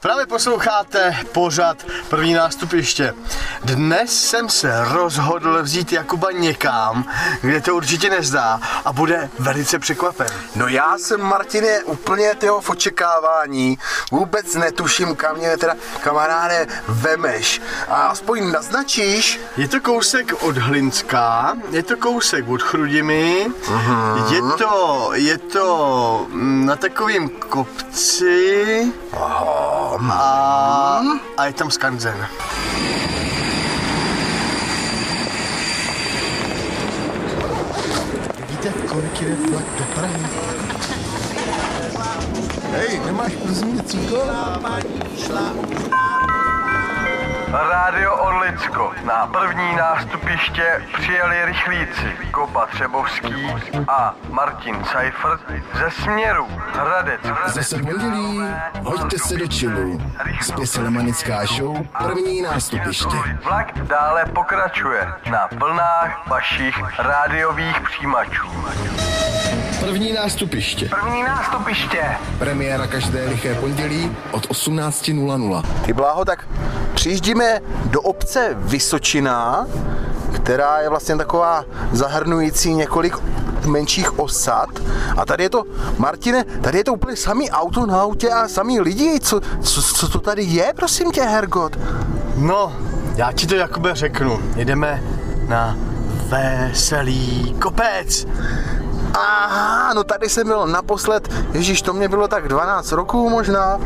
Právě posloucháte pořad první nástupiště. Dnes jsem se rozhodl vzít Jakuba někam, kde to určitě nezdá a bude velice překvapen. No já jsem, Martine, úplně tyho v očekávání. Vůbec netuším, kam mě teda kamaráde vemeš. A aspoň naznačíš? Je to kousek od Hlinská, je to kousek od Chrudimy, uh-huh. je to, je to mm, na takovém kopci a, a je tam skanzen. Víte, kolik jde vlak do Prahy? Hej, nemáš plzní cíko? Rádio Orlicko. Na první nástupiště přijeli rychlíci Kopa Třebovský a Martin Seifert ze směru Hradec. Zase pondělí, hoďte se do čilu. Zpěsela manická show, první nástupiště. Vlak dále pokračuje na vlnách vašich rádiových přijímačů. První nástupiště. První nástupiště. Premiéra každé liché pondělí od 18.00. Ty bláho, tak přijíždíme do obce Vysočina, která je vlastně taková zahrnující několik menších osad. A tady je to, Martine, tady je to úplně samý auto na autě a samý lidi. Co, co, co to tady je, prosím tě, Hergot? No, já ti to Jakube řeknu. Jdeme na veselý kopec. Aha, no tady jsem byl naposled, Ježíš, to mě bylo tak 12 roků možná.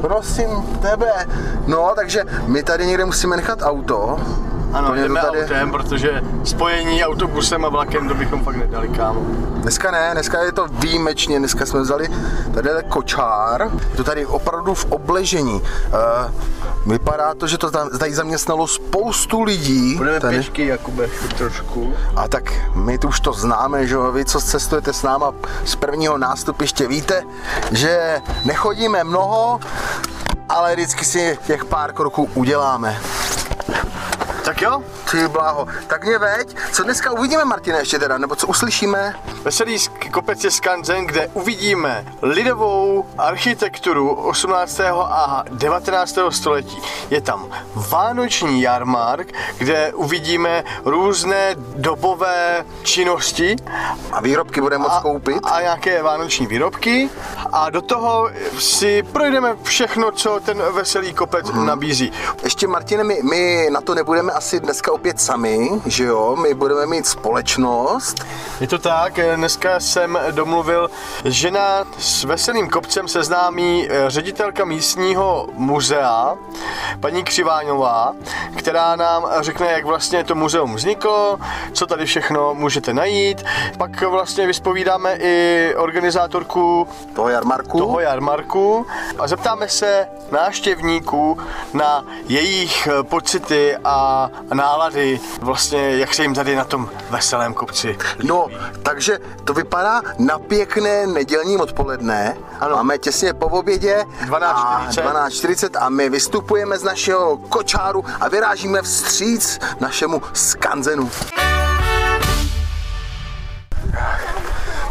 Prosím tebe. No, takže my tady někde musíme nechat auto. Ano, Úplně to jdeme tady- autem, protože spojení autobusem a vlakem to bychom fakt nedali, kámo. Dneska ne, dneska je to výjimečně, dneska jsme vzali tady kočár, je to tady opravdu v obležení. Uh, vypadá to, že to tam- tady zaměstnalo spoustu lidí. Budeme tady. pěšky, Jakube, trošku. A tak my tu už to známe, že vy co cestujete s náma z prvního nástupiště, víte, že nechodíme mnoho, ale vždycky si těch pár kroků uděláme. Tak jo, Ty bláho, tak mě veď, co dneska uvidíme, Martine, ještě teda, nebo co uslyšíme? Veselý kopec je skanzen, kde uvidíme lidovou architekturu 18. a 19. století. Je tam vánoční jarmark, kde uvidíme různé dobové činnosti A výrobky budeme moc koupit? a nějaké vánoční výrobky a do toho si projdeme všechno, co ten veselý kopec Mhm. nabízí. Ještě Martine, my, my na to nebudeme asi dneska opět sami, že jo? My budeme mít společnost. Je to tak, eh, dneska jsem domluvil, že nás s Veselým kopcem seznámí eh, ředitelka místního muzea, paní Křiváňová, která nám řekne, jak vlastně to muzeum vzniklo, co tady všechno můžete najít. Pak vlastně vyspovídáme i organizátorku Toho jarmarku. toho jarmarku a zeptáme se návštěvníků na jejich eh, pocity a nálady, vlastně jak se jim tady na tom veselém kopci No, takže to vypadá na pěkné nedělní odpoledne. Ano. Máme těsně po obědě. 12:40. a 12.40 a my vystupujeme z našeho kočáru a vyrážíme vstříc našemu skanzenu.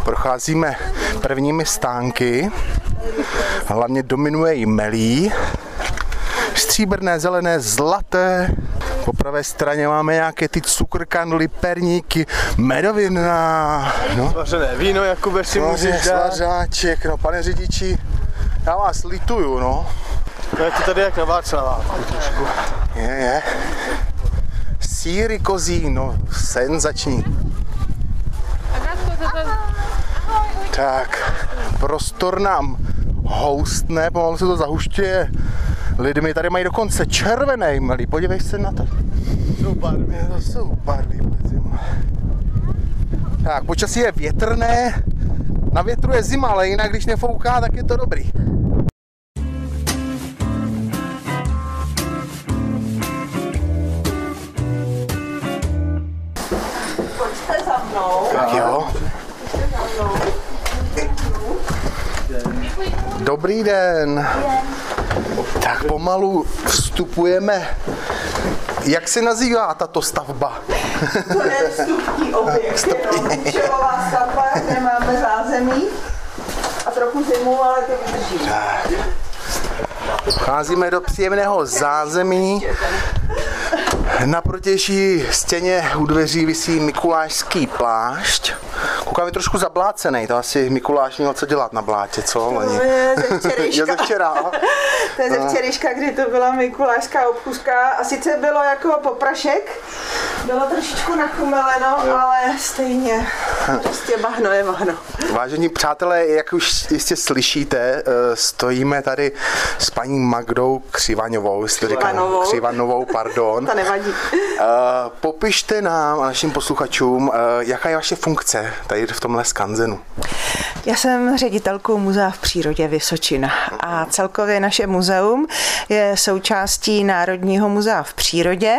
Procházíme prvními stánky. Hlavně dominuje jmelí. Stříbrné, zelené, zlaté. Po pravé straně máme nějaké ty cukrkandly, perníky, medovina. No, Vařené víno, Jakube, si no můžeš dát. svařáček, no pane řidiči, já vás lituju, no. No je to tady jak na Václavátku trošku. Je, je. Síry kozí, no, senzační. Tak, prostor nám houstne, pomalu se to zahušťuje lidmi. Tady mají dokonce červené jmelí, podívej se na to. Jsou barvy. To jsou barvy. Tak, počasí je větrné, na větru je zima, ale jinak když nefouká, tak je to dobrý. Pojďte za mnou. Tak jo. Dobrý den. Tak pomalu vstupujeme. Jak se nazývá tato stavba? To je vstupní objekt, jenom účelová stavba, kde máme zázemí a trochu zimu, ale to vydrží. Vcházíme do příjemného zázemí. Na protější stěně u dveří visí mikulášský plášť. Koukám, je trošku zablácený, to asi Mikuláš měl co dělat na blátě, co? To je ze Je ze včera. aha. To je ze včerejška, kdy to byla mikulášská obchůzka a sice bylo jako poprašek, bylo trošičku nachumeleno, ale stejně prostě bahno je bahno. Vážení přátelé, jak už jistě slyšíte, eh, stojíme tady s paní Magdou Křivaňovou, jestli Křivanovou. Křivanovou, pardon. To nevadí. Eh, Popište nám a našim posluchačům, eh, jaká je vaše funkce tady v tomhle skanzenu. Já jsem ředitelkou muzea v přírodě Vysočina a celkově naše muzeum je součástí Národního muzea v přírodě,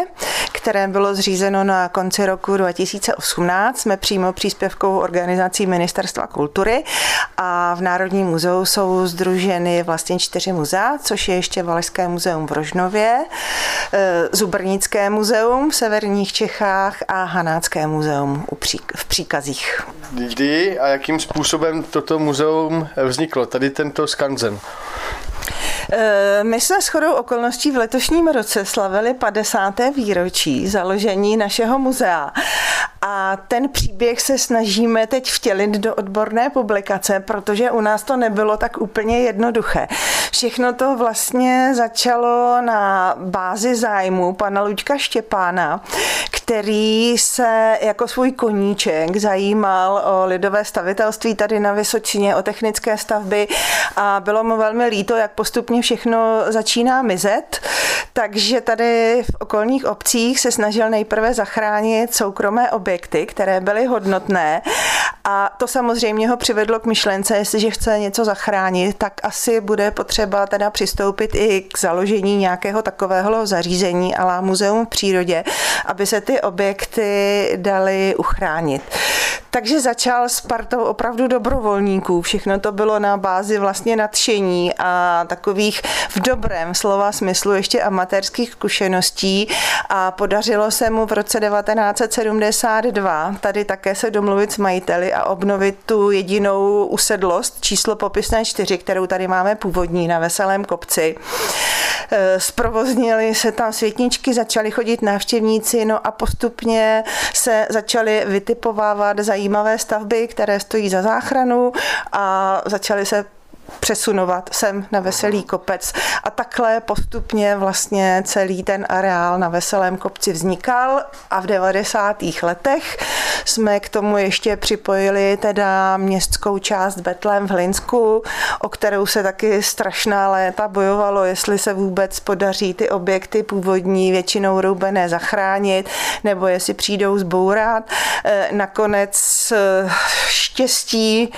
které bylo zřízeno na konci roku 2018. Jsme přímo příspěvkou organizací Ministerstva kultury a v Národním muzeu jsou združeny vlastně čtyři muzea, což je ještě Valašské muzeum v Rožnově, eh, Zubrnické muzeum v severních Čechách a Hanácké muzeum v Příkazích. Kdy a jakým způsobem toto muzeum vzniklo, tady tento skanzen? Eh, My jsme shodou okolností v letošním roce slavili 50. výročí založení našeho muzea. A ten příběh se snažíme teď vtělit do odborné publikace, protože u nás to nebylo tak úplně jednoduché. Všechno to vlastně začalo na bázi zájmu pana Luďka Štěpána, který se jako svůj koníček zajímal o lidové stavitelství tady na Vysočině, o technické stavby a bylo mu velmi líto, jak postupně všechno začíná mizet. Takže tady v okolních obcích se snažil nejprve zachránit soukromé objekty, které byly hodnotné a to samozřejmě ho přivedlo k myšlence, jestliže chce něco zachránit, tak asi bude potřeba teda přistoupit i k založení nějakého takového zařízení a muzeum v přírodě, aby se ty objekty daly uchránit. Takže začal s partou opravdu dobrovolníků. Všechno to bylo na bázi vlastně nadšení a takových v dobrém slova smyslu ještě amatérských zkušeností a podařilo se mu v roce 1972 tady také se domluvit s majiteli a obnovit tu jedinou usedlost číslo popisné 4, kterou tady máme původní na Veselém kopci. Eh, Zprovoznili se tam světničky, začali chodit návštěvníci, no a postupně se začaly vytipovávat zajímavé stavby, které stojí za záchranu a začaly se přesunovat sem na Veselý kopec. A takhle postupně vlastně celý ten areál na Veselém kopci vznikal a v 90. letech jsme k tomu ještě připojili teda městskou část Betlém v Hlinsku, o kterou se taky strašná léta bojovalo, jestli se vůbec podaří ty objekty původní většinou roubené zachránit, nebo jestli přijdou zbourat. Eh, Nakonec eh, štěstí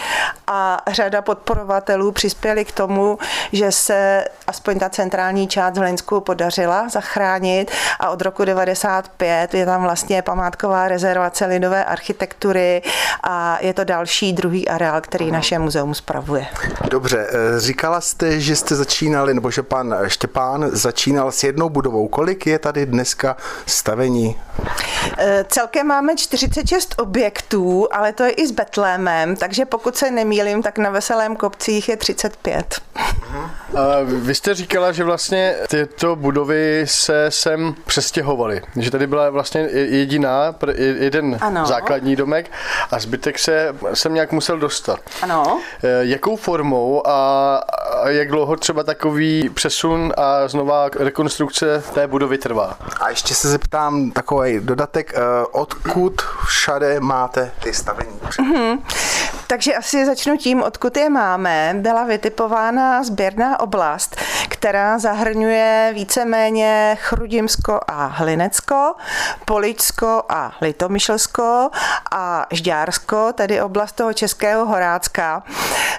a řada podporovatelů přispěli k tomu, že se aspoň ta centrální část v Hlinsku podařila zachránit a od roku 95 je tam vlastně památková rezervace lidové architektury a je to další druhý areál, který naše muzeum spravuje. Dobře, eh, říkala jste, že jste začínali, nebo že pan Štěpán začínal s jednou budovou. Kolik je tady dneska stavení? Eh, Celkem máme 46 objektů, ale to je i s Betlémem, takže pokud se nemýlím, tak na Veselém kopci jich je 35. A vy jste říkala, že vlastně tyto budovy se sem přestěhovaly, že tady byla vlastně jediná, jeden Ano. základní domek a zbytek se sem nějak musel dostat. Ano. Eh, Jakou formou a jak dlouho třeba takový přesun a znova rekonstrukce té budovy trvá? A ještě se zeptám takový dodatek, eh, odkud všade máte ty stavení? Takže asi začnu tím, odkud je máme. Byla vytipována sběrná oblast, která zahrnuje víceméně Chrudimsko a Hlinecko, Poličsko a Litomyšlsko a Žďársko, tedy oblast toho Českého Horácka.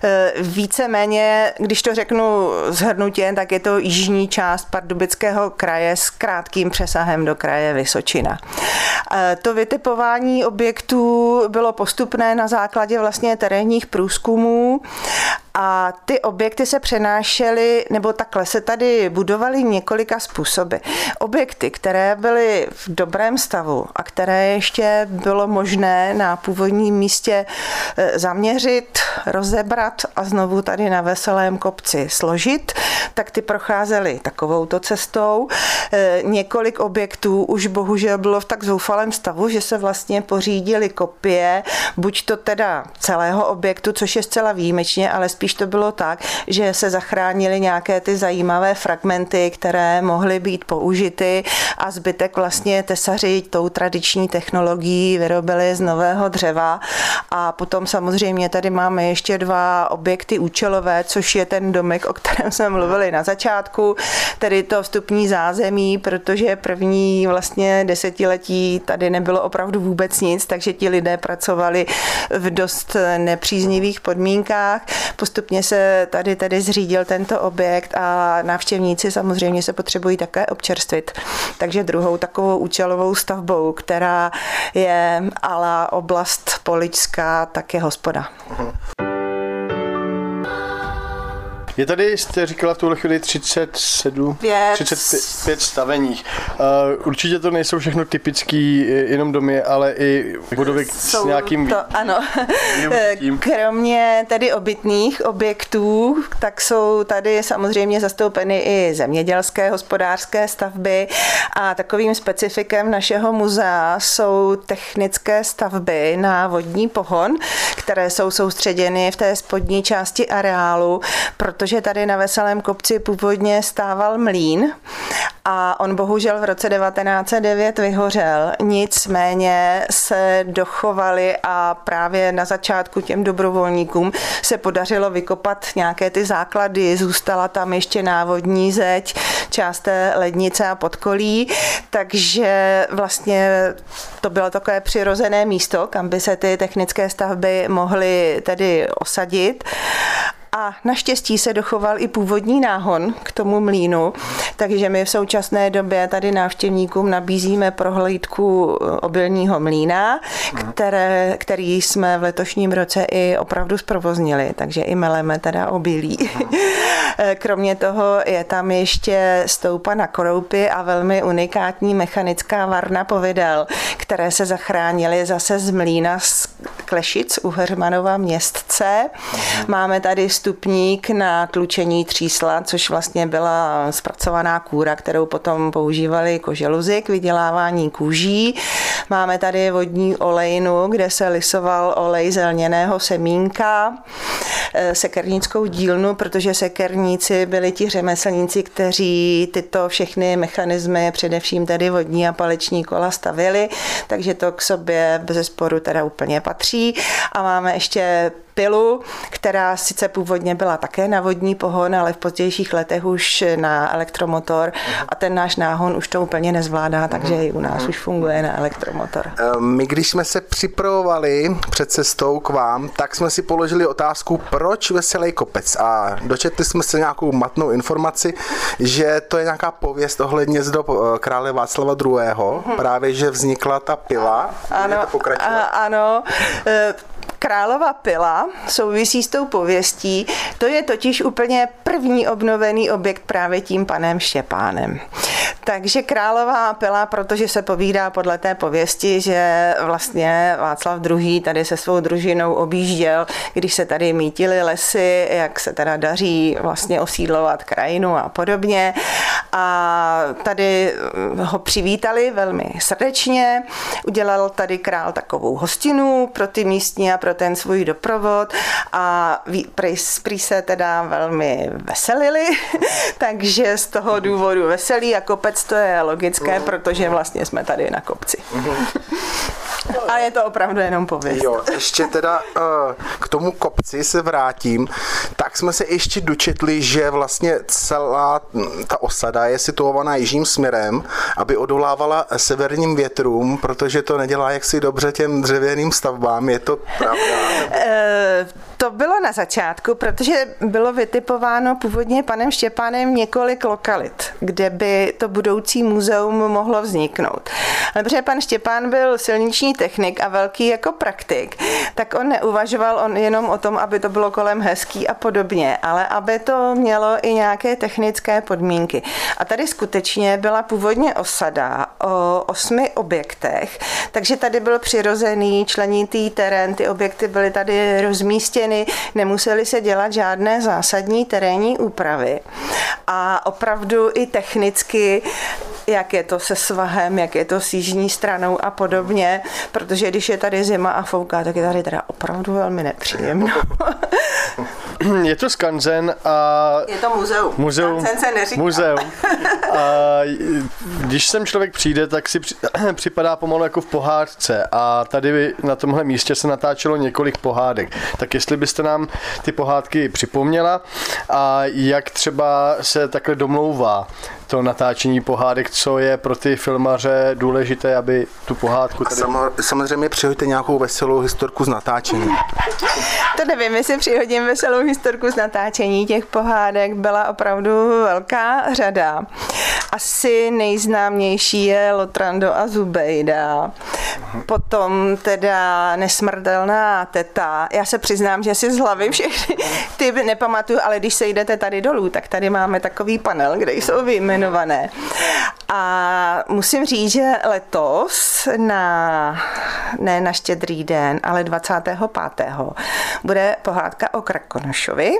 E, Víceméně, když to řeknu zhrnutě, tak je to jižní část Pardubického kraje s krátkým přesahem do kraje Vysočina. E, To vytipování objektů bylo postupné na základě vlastně terénních průzkumů A ty objekty se přenášely, nebo takhle se tady budovaly několika způsoby. Objekty, které byly v dobrém stavu a které ještě bylo možné na původním místě eh, zaměřit, rozebrat a znovu tady na veselém kopci složit, tak ty procházely takovouto cestou. Eh, několik objektů už bohužel bylo v tak zoufalém stavu, že se vlastně pořídili kopie, buď to teda celého objektu, což je zcela výjimečně, ale spíš to bylo tak, že se zachránili nějaké ty zajímavé fragmenty, které mohly být použity a zbytek vlastně tesaři tou tradiční technologií vyrobili z nového dřeva a potom samozřejmě tady máme ještě dva objekty účelové, což je ten domek, o kterém jsme mluvili na začátku, tedy to vstupní zázemí, protože první vlastně desetiletí tady nebylo opravdu vůbec nic, takže ti lidé pracovali v dost nepříznivých podmínkách. Postupně se tady tedy zřídil tento objekt a návštěvníci samozřejmě se potřebují také občerstvit. Takže druhou takovou účelovou stavbou, která je ala oblast Poličská, tak je hospoda. Uh-huh. Je tady, jste říkala v tuhle chvíli 37, Pět. 35 staveních. Uh, určitě to nejsou všechno typický jenom domy, ale i budovy s nějakým to, ano. Kromě tedy obytných objektů, tak jsou tady samozřejmě zastoupeny i zemědělské hospodářské stavby a takovým specifikem našeho muzea jsou technické stavby na vodní pohon, které jsou soustředěny v té spodní části areálu, protože že tady na Veselém kopci původně stával mlín a on bohužel v roce 1909 vyhořel. Nicméně se dochovali a právě na začátku těm dobrovolníkům se podařilo vykopat nějaké ty základy. Zůstala tam ještě návodní zeď, část té lednice a podkolí, takže vlastně to bylo takové přirozené místo, kam by se ty technické stavby mohly tedy osadit. A naštěstí se dochoval i původní náhon k tomu mlínu, takže my v současné době tady návštěvníkům nabízíme prohlídku eh, obilního mlína, které, který jsme v letošním roce i opravdu zprovoznili, takže i meleme teda obilí. Eh, kromě toho je tam ještě stoupa na kroupy a velmi unikátní mechanická varna povidel, které se zachránily zase z mlína z Klešic u Hermanova městce. Máme tady stupník na tlučení třísla, což vlastně byla zpracovaná kůra, kterou potom používali koželuzy k vydělávání kůží. Máme tady vodní olejnu, kde se lisoval olej zelněného semínka, eh, sekernickou dílnu, protože sekerníci byli ti řemeslníci, kteří tyto všechny mechanismy, především tedy vodní a paleční kola stavili, takže to k sobě bez sporu teda úplně patří. A máme ještě pilu, která sice původně byla také na vodní pohon, ale v pozdějších letech už na elektromotor a ten náš náhon už to úplně nezvládá, takže i u nás už funguje na elektromotor. Eh, my, když jsme se připravovali před cestou k vám, tak jsme si položili otázku, proč Veselý kopec a dočetli jsme se nějakou matnou informaci, že to je nějaká pověst ohledně zdob eh, krále Václava II. Právě, že vznikla ta pila. Ano, a, ano. Králova pila souvisí s tou pověstí. To je totiž úplně první obnovený objekt právě tím panem Štěpánem. Takže králová pila, protože se povídá podle té pověsti, že vlastně Václav II. tady se svou družinou objížděl, když se tady mítily lesy, jak se teda daří vlastně osídlovat krajinu a podobně. A tady ho přivítali velmi srdečně. Udělal tady král takovou hostinu pro ty místní a pro ten svůj doprovod a prý se teda velmi veselili, takže z toho důvodu veselí a kopec to je logické, protože vlastně jsme tady na kopci. A je to opravdu jenom pověst. Jo, ještě teda uh, k tomu kopci se vrátím. Tak jsme se ještě dočetli, že vlastně celá ta osada je situovaná jižním směrem, aby odolávala severním větrům, protože to nedělá jaksi dobře těm dřevěným stavbám. Je to pravda? Uh, To bylo na začátku, protože bylo vytipováno původně panem Štěpánem několik lokalit, kde by to budoucí muzeum mohlo vzniknout. Ale protože pan Štěpán byl silniční technik a velký jako praktik, tak on neuvažoval on jenom o tom, aby to bylo kolem hezký a podobně, ale aby to mělo i nějaké technické podmínky. A tady skutečně byla původně osada o osmi objektech, takže tady byl přirozený členitý terén, ty objekty byly tady rozmístěny, nemuseli se dělat žádné zásadní terénní úpravy. A opravdu i technicky jak je to se svahem, jak je to s jižní stranou a podobně, protože když je tady zima a fouká, tak je tady teda opravdu velmi nepříjemno. Je to skanzen a... Je to muzeum. Muzeum. Skanzen se neříká. Muzeum. A když sem člověk přijde, tak si při- připadá pomalu jako v pohádce a tady na tomhle místě se natáčelo několik pohádek. Tak jestli byste nám ty pohádky připomněla a jak třeba se takhle domlouvá to natáčení pohádek, co je pro ty filmaře důležité, aby tu pohádku tady... Samo, samozřejmě přihoďte nějakou veselou historku z natáčení. To nevím, jestli přihodím veselou historku z natáčení těch pohádek, byla opravdu velká řada. Asi nejznámější je Lotrando a Zubejda. Potom teda Nesmrtelná teta. Já se přiznám, že si z hlavy všechny ty nepamatuju, ale když se jdete tady dolů, tak tady máme takový panel, kde jsou vyjmenované. A musím říct, že letos na, ne na štědrý den, ale 25. bude pohádka o Krakonošovi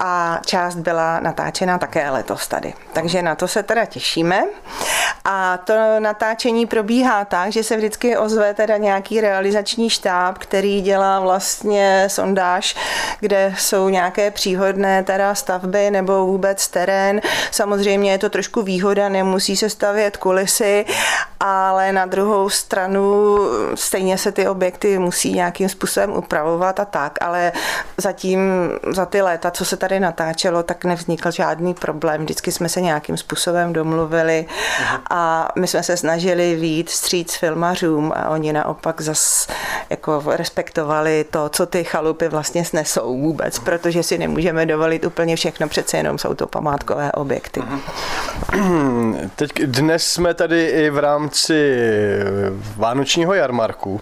a část byla natáčena také letos tady. Takže na to se teda těšíme. A to natáčení probíhá tak, že se vždycky ozve teda nějaký realizační štáb, který dělá vlastně sondáž, kde jsou nějaké příhodné teda stavby nebo vůbec terén. Samozřejmě je to trošku výhoda, nemusí se stavět kulisy, ale na druhou stranu stejně se ty objekty musí nějakým způsobem upravovat a tak, ale zatím za ty léta, co se tady natáčelo, tak nevznikl žádný problém. Vždycky jsme se nějakým způsobem domluvili a my jsme se snažili výjít stříc filmařům a oni naopak zas jako respektovali to, co ty chalupy vlastně snesou vůbec, protože si nemůžeme dovolit úplně všechno, přece jenom jsou to památkové objekty. Teď dnes jsme tady i v rámci Vánočního jarmarku,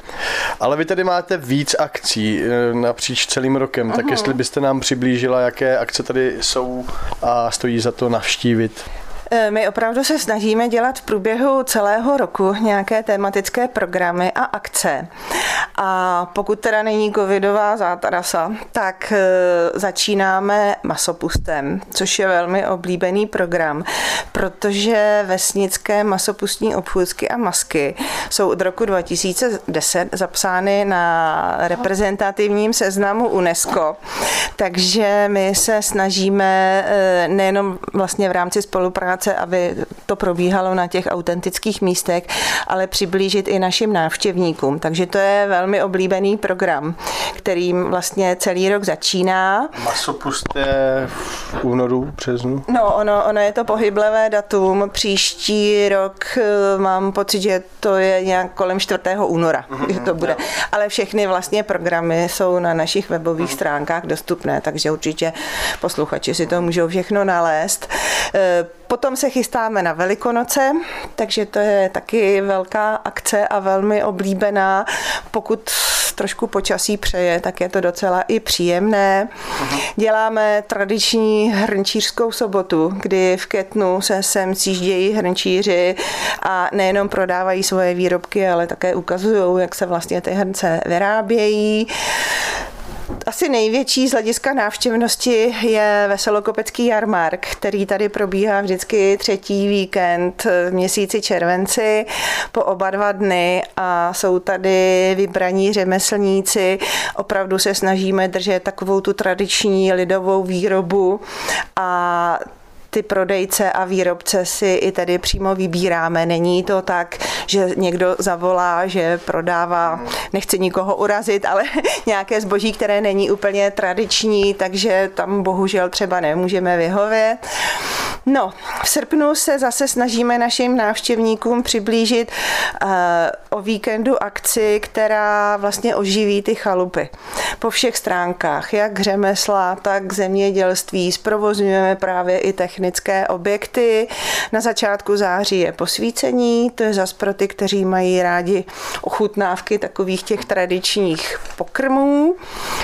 ale vy tady máte víc akcí eh, napříč celým rokem, tak jestli byste nám přiblížila, jaké akce tady jsou a stojí za to navštívit. E, My opravdu se snažíme dělat v průběhu celého roku nějaké tematické programy a akce. A pokud teda není covidová zátarasa, tak e, začínáme masopustem, což je velmi oblíbený program, protože vesnické masopustní obchůzky a masky jsou od roku 2010 zapsány na reprezentativním seznamu UNESCO. Takže my se snažíme e, nejenom vlastně v rámci spolupráce, aby to probíhalo na těch autentických místech, ale přiblížit i našim návštěvníkům. Takže to je velmi oblíbený program, kterým vlastně celý rok začíná. Masopust je v únoru, březnu. No, ono, ono je to pohyblivé datum. Příští rok eh, mám pocit, že to je nějak kolem 4. února, že to bude. Ale všechny vlastně programy jsou na našich webových stránkách dostupné, takže určitě posluchači si to můžou všechno nalézt. Potom se chystáme na Velikonoce, takže to je taky velká akce a velmi oblíbená. Pokud trošku počasí přeje, tak je to docela i příjemné. Děláme tradiční hrnčířskou sobotu, kdy v Ketnu se sem sjíždějí hrnčíři a nejenom prodávají svoje výrobky, ale také ukazují, jak se vlastně ty hrnce vyrábějí. Asi největší z hlediska návštěvnosti je Veselokopecký jarmark, který tady probíhá vždycky třetí víkend v měsíci červenci po oba dva dny a jsou tady vybraní řemeslníci. Opravdu se snažíme držet takovou tu tradiční lidovou výrobu a ty prodejce a výrobce si i tedy přímo vybíráme. Není to tak, že někdo zavolá, že prodává, nechci nikoho urazit, ale nějaké zboží, které není úplně tradiční, takže tam bohužel třeba nemůžeme vyhovět. No, v srpnu se zase snažíme našim návštěvníkům přiblížit uh, o víkendu akci, která vlastně oživí ty chalupy po všech stránkách, jak řemesla, tak zemědělství. Zprovozňujeme právě i technické objekty. Na začátku září je posvícení, to je zas pro ty, kteří mají rádi ochutnávky takových těch tradičních pokrmů.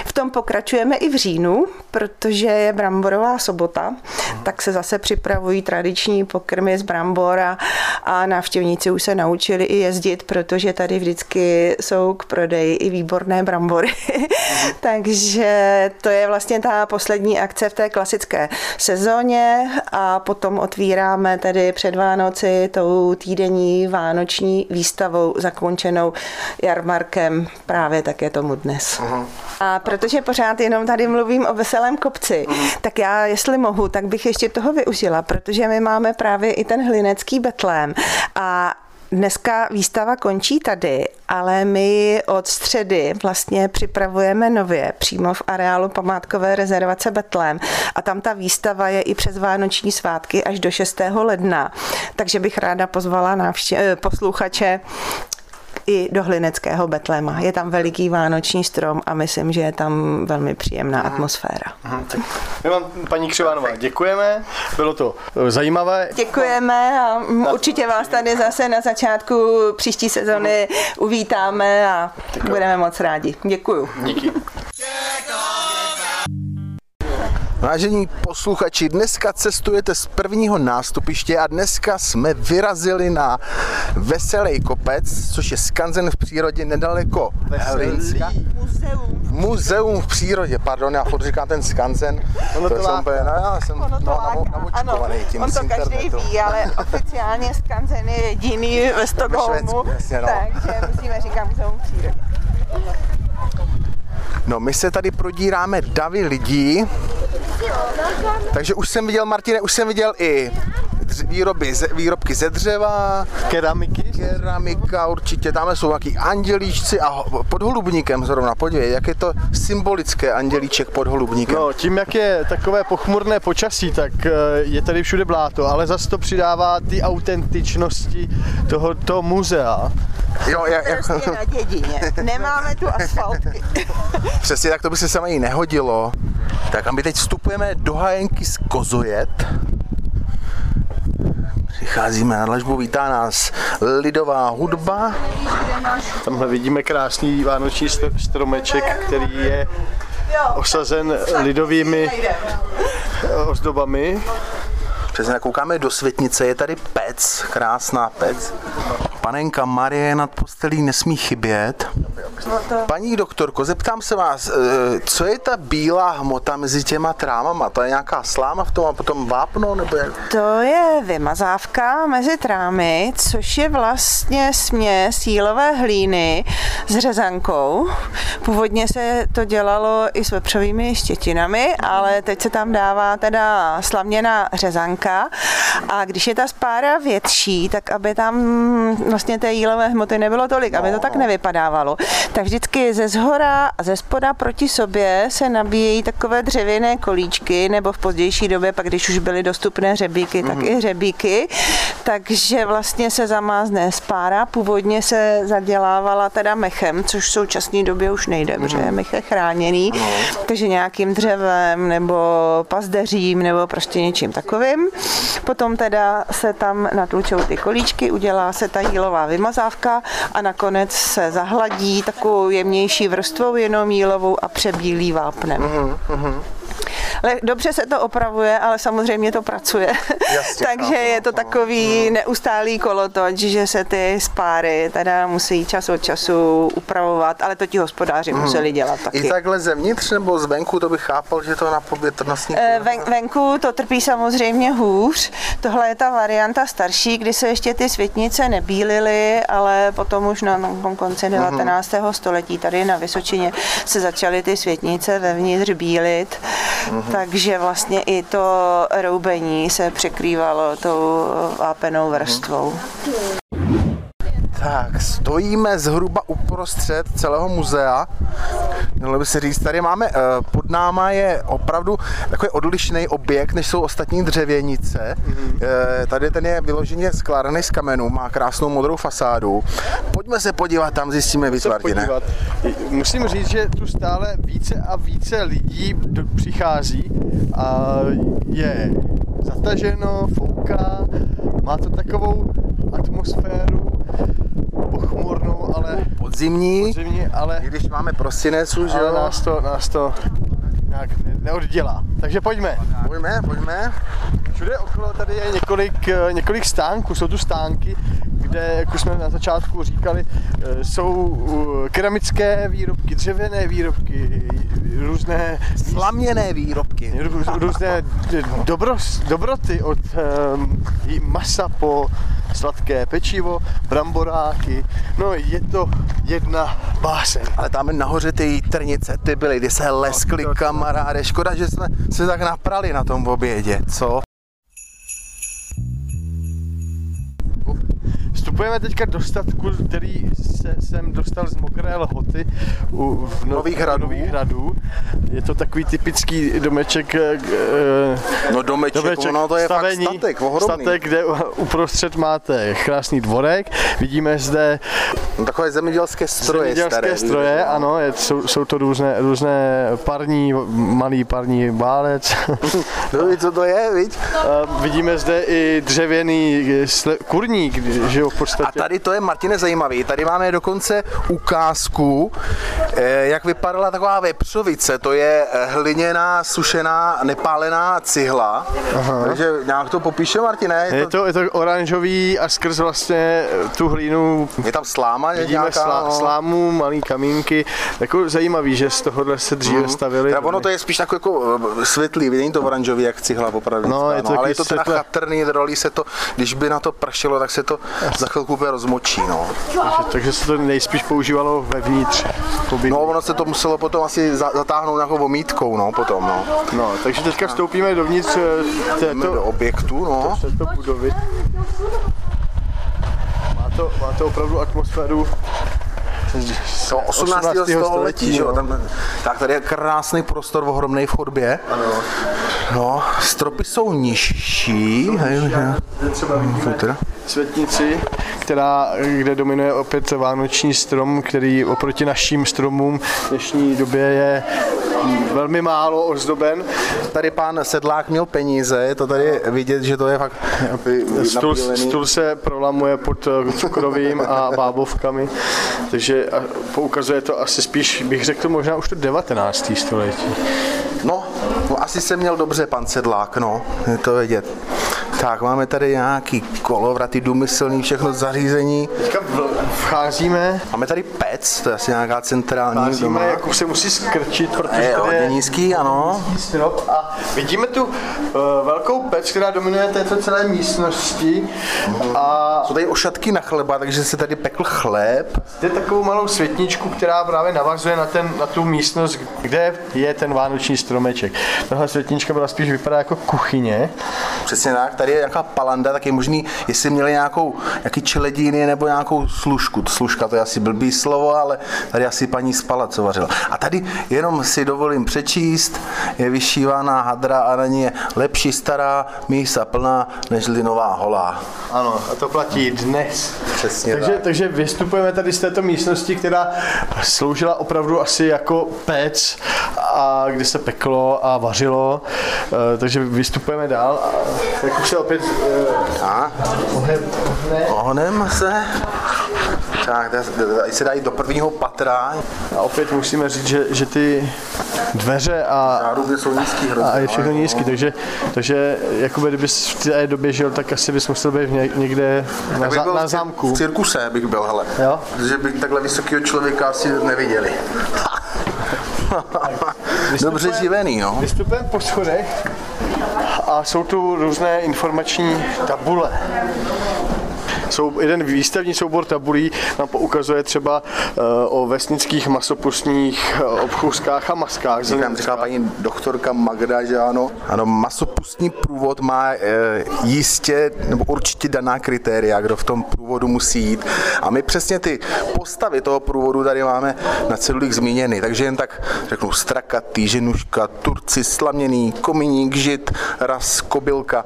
V tom pokračujeme i v říjnu, protože je bramborová sobota, tak se zase připravují tradiční pokrmy z brambora a návštěvníci už se naučili i jezdit, protože tady vždycky jsou k prodeji i výborné brambory. Takže to je vlastně ta poslední akce v té klasické sezóně a potom otvíráme tedy před Vánoci tou týdenní vánoční výstavou zakončenou jarmarkem právě tak je tomu dnes. A protože pořád jenom tady mluvím o veselém kopci, tak já, jestli mohu, tak bych ještě toho využila, protože my máme právě i ten hlinecký betlém a Dneska výstava končí tady, ale my od středy vlastně připravujeme nově přímo v areálu památkové rezervace Betlém a tam ta výstava je i přes Vánoční svátky až do 6. ledna. Takže bych ráda pozvala návště- eh, posluchače i do Hlineckého Betléma. Je tam veliký vánoční strom a myslím, že je tam velmi příjemná atmosféra. Tak my vám, paní Křivánová, děkujeme, bylo to eh, zajímavé. Děkujeme a určitě vás tady zase na začátku příští sezony uvítáme a budeme moc rádi. Děkuju. Díky. Vážení posluchači, dneska cestujete z prvního nástupiště a dneska jsme vyrazili na Veselý kopec, což je skanzen v přírodě nedaleko Hlinska. Muzeum. Muzeum v přírodě, pardon, já furt říkám ten skanzen. Ono to jsem láká. úplně, no, já jsem Ono to no, namo- namočkovaný tím on to každý internetu. ví, ale oficiálně Skanzen je jediný ve Stockholmu, Švédsku, jasně, no. takže musíme říkat muzeum v přírodě. No, my se tady prodíráme davy lidí, takže už jsem viděl, Martine, už jsem viděl i výroby, výrobky ze dřeva, Keramiky. Keramika určitě, tam jsou nějaký andělíčci a pod holubníkem zrovna, podívej, jak je to symbolické andělíček pod holubníkem. No, tím, jak je takové pochmurné počasí, tak eh, je tady všude bláto, ale zase to přidává ty autentičnosti toho, toho muzea. Jo, jak, jak, Prostě na dědině. Nemáme tu asfaltky. přesně tak to by se sama i nehodilo. Tak a my teď vstupujeme do hajenky z Kozojet. Přicházíme na dlažbu, vítá nás lidová hudba. Tamhle vidíme krásný vánoční str- stromeček, který je osazen lidovými eh, ozdobami. Přesně koukáme do světnice, je tady pec, krásná pec. Panenka Marie nad postelí nesmí chybět. Paní doktorko, zeptám se vás, eh, co je ta bílá hmota mezi těma trámama? To je nějaká sláma v tom a potom vápno? Nebo jak? To je vymazávka mezi trámy, což je vlastně směs jílové hlíny s řezankou. Původně se to dělalo i s vepřovými štětinami, ale teď se tam dává teda slaměná řezanka a když je ta spára větší, tak aby tam vlastně té jílové hmoty nebylo tolik, aby to tak nevypadávalo, tak vždycky ze zhora a ze spoda proti sobě se nabíjejí takové dřevěné kolíčky, nebo v pozdější době, pak když už byly dostupné hřebíky, tak i hřebíky. Takže vlastně se zamázne spára. Původně se zadělávala teda mechem, což v současné době už nejde, protože mech je chráněný. Takže nějakým dřevem nebo pazdeřím nebo prostě něčím takovým. Potom teda se tam natlučou ty kolíčky, udělá se ta jílová vymazávka a nakonec se zahladí takovou jemnější vrstvou jenom jílovou a přebílí vápnem. Ale dobře se to opravuje, ale samozřejmě to pracuje. Jasně, Takže je to takový neustálý kolotoč, že se ty spáry teda musí čas od času upravovat, ale to ti hospodáři museli dělat taky. I takhle zevnitř nebo zvenku, to bych chápal, že to na povětrnostní. Eh, Ven, venku to trpí samozřejmě hůř. Tohle je ta varianta starší, kdy se ještě ty světnice nebílily, ale potom už na konci 19. století tady na Vysočině se začaly ty světnice vevnitř bílit. Takže vlastně i to roubení se překrývalo tou vápenou vrstvou. Tak, stojíme zhruba uprostřed celého muzea. Mělo by se říct, tady máme, eh, pod náma je opravdu takový odlišný objekt, než jsou ostatní dřevěnice. Eh, Tady ten je vyloženě skládaný z kamenů, má krásnou modrou fasádu. Pojďme se podívat, tam zjistíme víc, Martine. Musím říct, že tu stále více a více lidí přichází a je zataženo, fouká, má to takovou atmosféru pochmurnou, ale Podzimní, zimní, ale, i když máme prosinec už, ale jo. nás to, nás to nějak ne- neoddělá. Takže pojďme. Pojďme, pojďme. Všude okolo tady je několik, eh, několik stánků, jsou tu stánky, kde, jak už jsme na začátku říkali, eh, jsou eh, keramické výrobky, dřevěné výrobky, různé Slaměné výrobky. rů- různé dobro, dobroty od um, masa po sladké pečivo, bramboráky. No je to jedna báseň. Ale tam nahoře ty trnice, ty byly, kdy se leskly kamaráde. Škoda, že jsme se tak naprali na tom obědě, co? Vstupujeme teďka do statku, který se jsem dostal z mokré lhoty u v no, Nových Hradů. Nových hradů. Je to takový typický domeček, eh, No domeček, ono to je stavení, fakt statek, ohromný. statek, kde uprostřed máte krásný dvorek. Vidíme zde No, takové zemědělské stroje zemědělské staré. stroje, ano, je, jsou, jsou, to různé, různé parní, malý parní válec. No, co to je, viď? A vidíme zde i dřevěný kurník, že jo, v A podstatě. tady to je, Martine, zajímavý. Tady máme dokonce ukázku, eh, jak vypadala taková vepřovice. To je eh, hliněná, sušená, nepálená cihla. Aha. Takže nějak to popíše, Martine? Je Je to, je to oranžový a skrz vlastně tu hlínu je tam sláma vidíme nějaká? slá, no. slámu, malý kamínky. Jako zajímavý, že z tohohle se dříve stavili. Teda ono to je spíš takový jako eh, světlý, není to oranžový jak cihla opravdu. No, je to ale takový je to teda chatrný, rolí se to, když by na to pršelo, tak se to za chvilku úplně rozmočí. No. takže, takže se to nejspíš používalo vevnitř. Pobytu. no, ono se to muselo potom asi za- zatáhnout nějakou omítkou, no, potom, no. no, takže teďka vstoupíme dovnitř eh, Jdeme do této, objektu, no. této budovy. Má to, má to opravdu atmosféru z To 18. století, že jo? Tam, tak tady je krásný prostor, ohromný v chodbě. Ano. No, stropy jsou nižší. hej, hej. Třeba vidíme teda? světnici, která, kde dominuje opět vánoční strom, který oproti našim stromům v dnešní době je velmi málo ozdoben. Tady pán Sedlák měl peníze, je to tady vidět, že to je fakt Stůl, stůl se prolamuje pod eh, cukrovým a bábovkami, takže a poukazuje to asi spíš, bych řekl, možná už to 19. století. No, no, asi se měl dobře pan Sedlák, no, je to vidět. Tak, máme tady nějaký kolovraty, důmyslný, všechno zařízení. Teďka vcházíme, Máme tady pec, to je asi nějaká centrální vcházíme, doma. jako se musí skrčit, protože Je tady hodně nízký, ano. nízký strop a vidíme tu uh, velkou pec, která dominuje této celé místnosti a Jsou tady ošatky na chleba, takže se tady pekl chléb. je takovou malou světničku, která právě navazuje na, ten, na tu místnost, kde je ten vánoční stromeček. Tahle světnička byla spíš vypadá jako kuchyně. Přesně tak, tady je nějaká palanda, tak je možný, jestli měli nějakou, nějaký čeledíny nebo nějakou služku. Služka to je asi blbý slovo, ale tady asi paní spala, co vařila. A tady jenom si dovolím přečíst, je vyšívaná hadra a na ní je lepší stará mísa plná, než nová holá. Ano, a to platí dnes. Přesně takže, tak. takže vystupujeme tady z této místnosti, která sloužila opravdu asi jako pec, a kde se peklo a vařilo. Eh, Takže vystupujeme dál a jak už se opět eh, A ohne, ohne, ohonem se. Tak, tady se dají do prvního patra. a opět musíme říct, že, že ty dveře a, Záruby jsou nízký hrozně. a je všechno no. nízký, takže, takže jakoby kdybys v té době žil, tak asi bys musel být ně- někde na, Tak bych na zámku. V cirkuse bych byl, hele. Jo? Protože bych takhle vysokého člověka asi neviděli. Dobře živený, no. Vystupujeme po schodech a jsou tu různé informační tabule. Sou, jeden výstavní soubor tabulí nám ukazuje třeba uh, o vesnických masopustních uh, obchůzkách a maskách. Jak nám říká paní doktorka Magda, že ano, ano, masopustní průvod má e, jistě nebo určitě daná kritéria, kdo v tom průvodu musí jít. A my přesně ty postavy toho průvodu tady máme na cedulích zmíněny. Takže jen tak řeknu straka, týženuška, turci, slaměný, kominík, žid, ras, kobylka.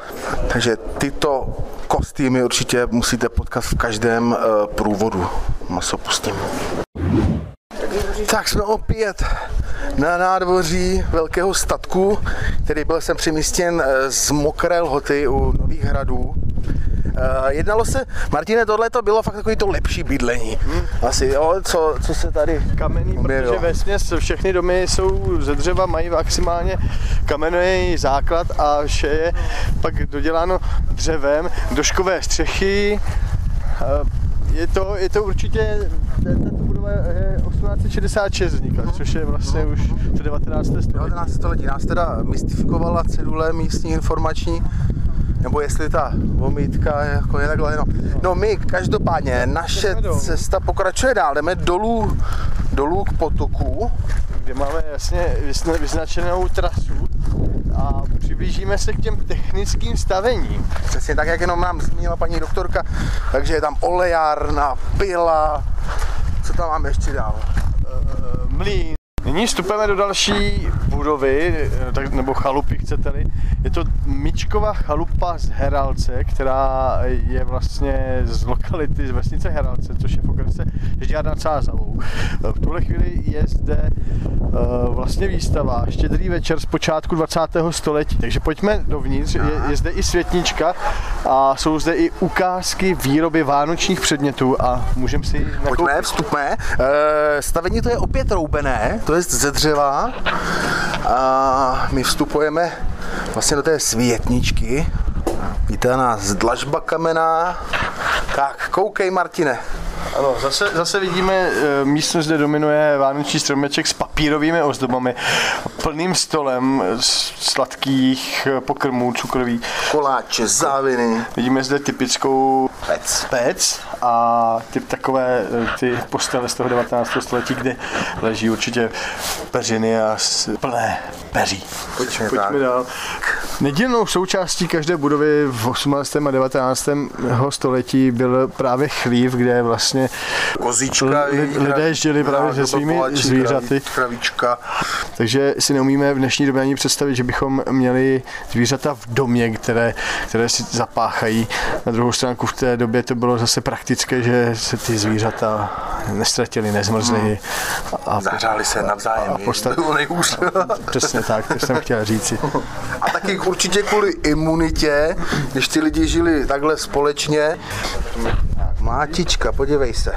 Takže tyto kostýmy určitě musíte potkat v každém e, průvodu masopustním. Tak jsme opět na nádvoří velkého statku, který byl sem přemístěn eh, z mokré lhoty u Nových hradů. Eh, Jednalo se, Martine, tohle to bylo fakt takový to lepší bydlení. Asi, jo, co, co se tady kamenný, objevilo. protože vesměs všechny domy jsou ze dřeva, mají maximálně kamenný základ a vše je pak doděláno dřevem, doškové střechy, eh, je to, je to určitě, tato budova je 1866 vznikla, což je vlastně už to 19. století. 19. století nás teda mystifikovala cedule místní informační, nebo jestli ta vomítka je jako je takhle, no. No my, každopádně, naše cesta pokračuje dál, jdeme dolů, dolů k potoku. kde máme jasně vyzna- vyznačenou trasu a přiblížíme se k těm technickým stavením. Přesně tak, jak jenom nám zmínila paní doktorka, takže je tam olejárna, pila, co tam máme ještě dál? Eh, Mlýn. Nyní vstupujeme do další budovy, eh, tak, nebo chalupy chcete-li. Je to Mičkova chalupa z Heralce, která je vlastně z lokality, z vesnice Heralce, což je v okrese Žďár nad Sázavou. Eh, V tuhle chvíli je zde eh, vlastně výstava Štědrý večer z počátku 20. století, takže pojďme dovnitř, je, je zde i světnička a jsou zde i ukázky výroby vánočních předmětů a můžeme si nakoupit. Pojďme, vstupme. E, stavení to je opět roubené, to je ze dřeva. A my vstupujeme vlastně do té světničky. Vítá nás dlažba kamená. Tak, koukej Martine. Ano, zase, zase vidíme, eh, místnost, kde dominuje vánoční stromeček s papírovými ozdobami, plným stolem sladkých eh, pokrmů, cukroví. Koláče, záviny. Vidíme zde typickou Pec. pec a typ takové eh, ty postele z toho 19. století, kde leží určitě peřiny a plné peří. Pojďme Pojďme dál. Nedílnou součástí každé budovy v 18. a 19. století byl právě chlív, kde vlastně Kozička. Li- lidé žili právě se svými zvířaty. Kravička. Takže si neumíme v dnešní době ani představit, že bychom měli zvířata v domě, které, které si zapáchají. Na druhou stránku v té době to bylo zase praktické, že se ty zvířata nestratily, nezmrzly. A, Zahřáli se navzájem. A postat- Bylo nejhůř. přesně tak, to jsem chtěl říci. A taky určitě kvůli imunitě, když ty lidi žili takhle společně. Mátička, podívej se.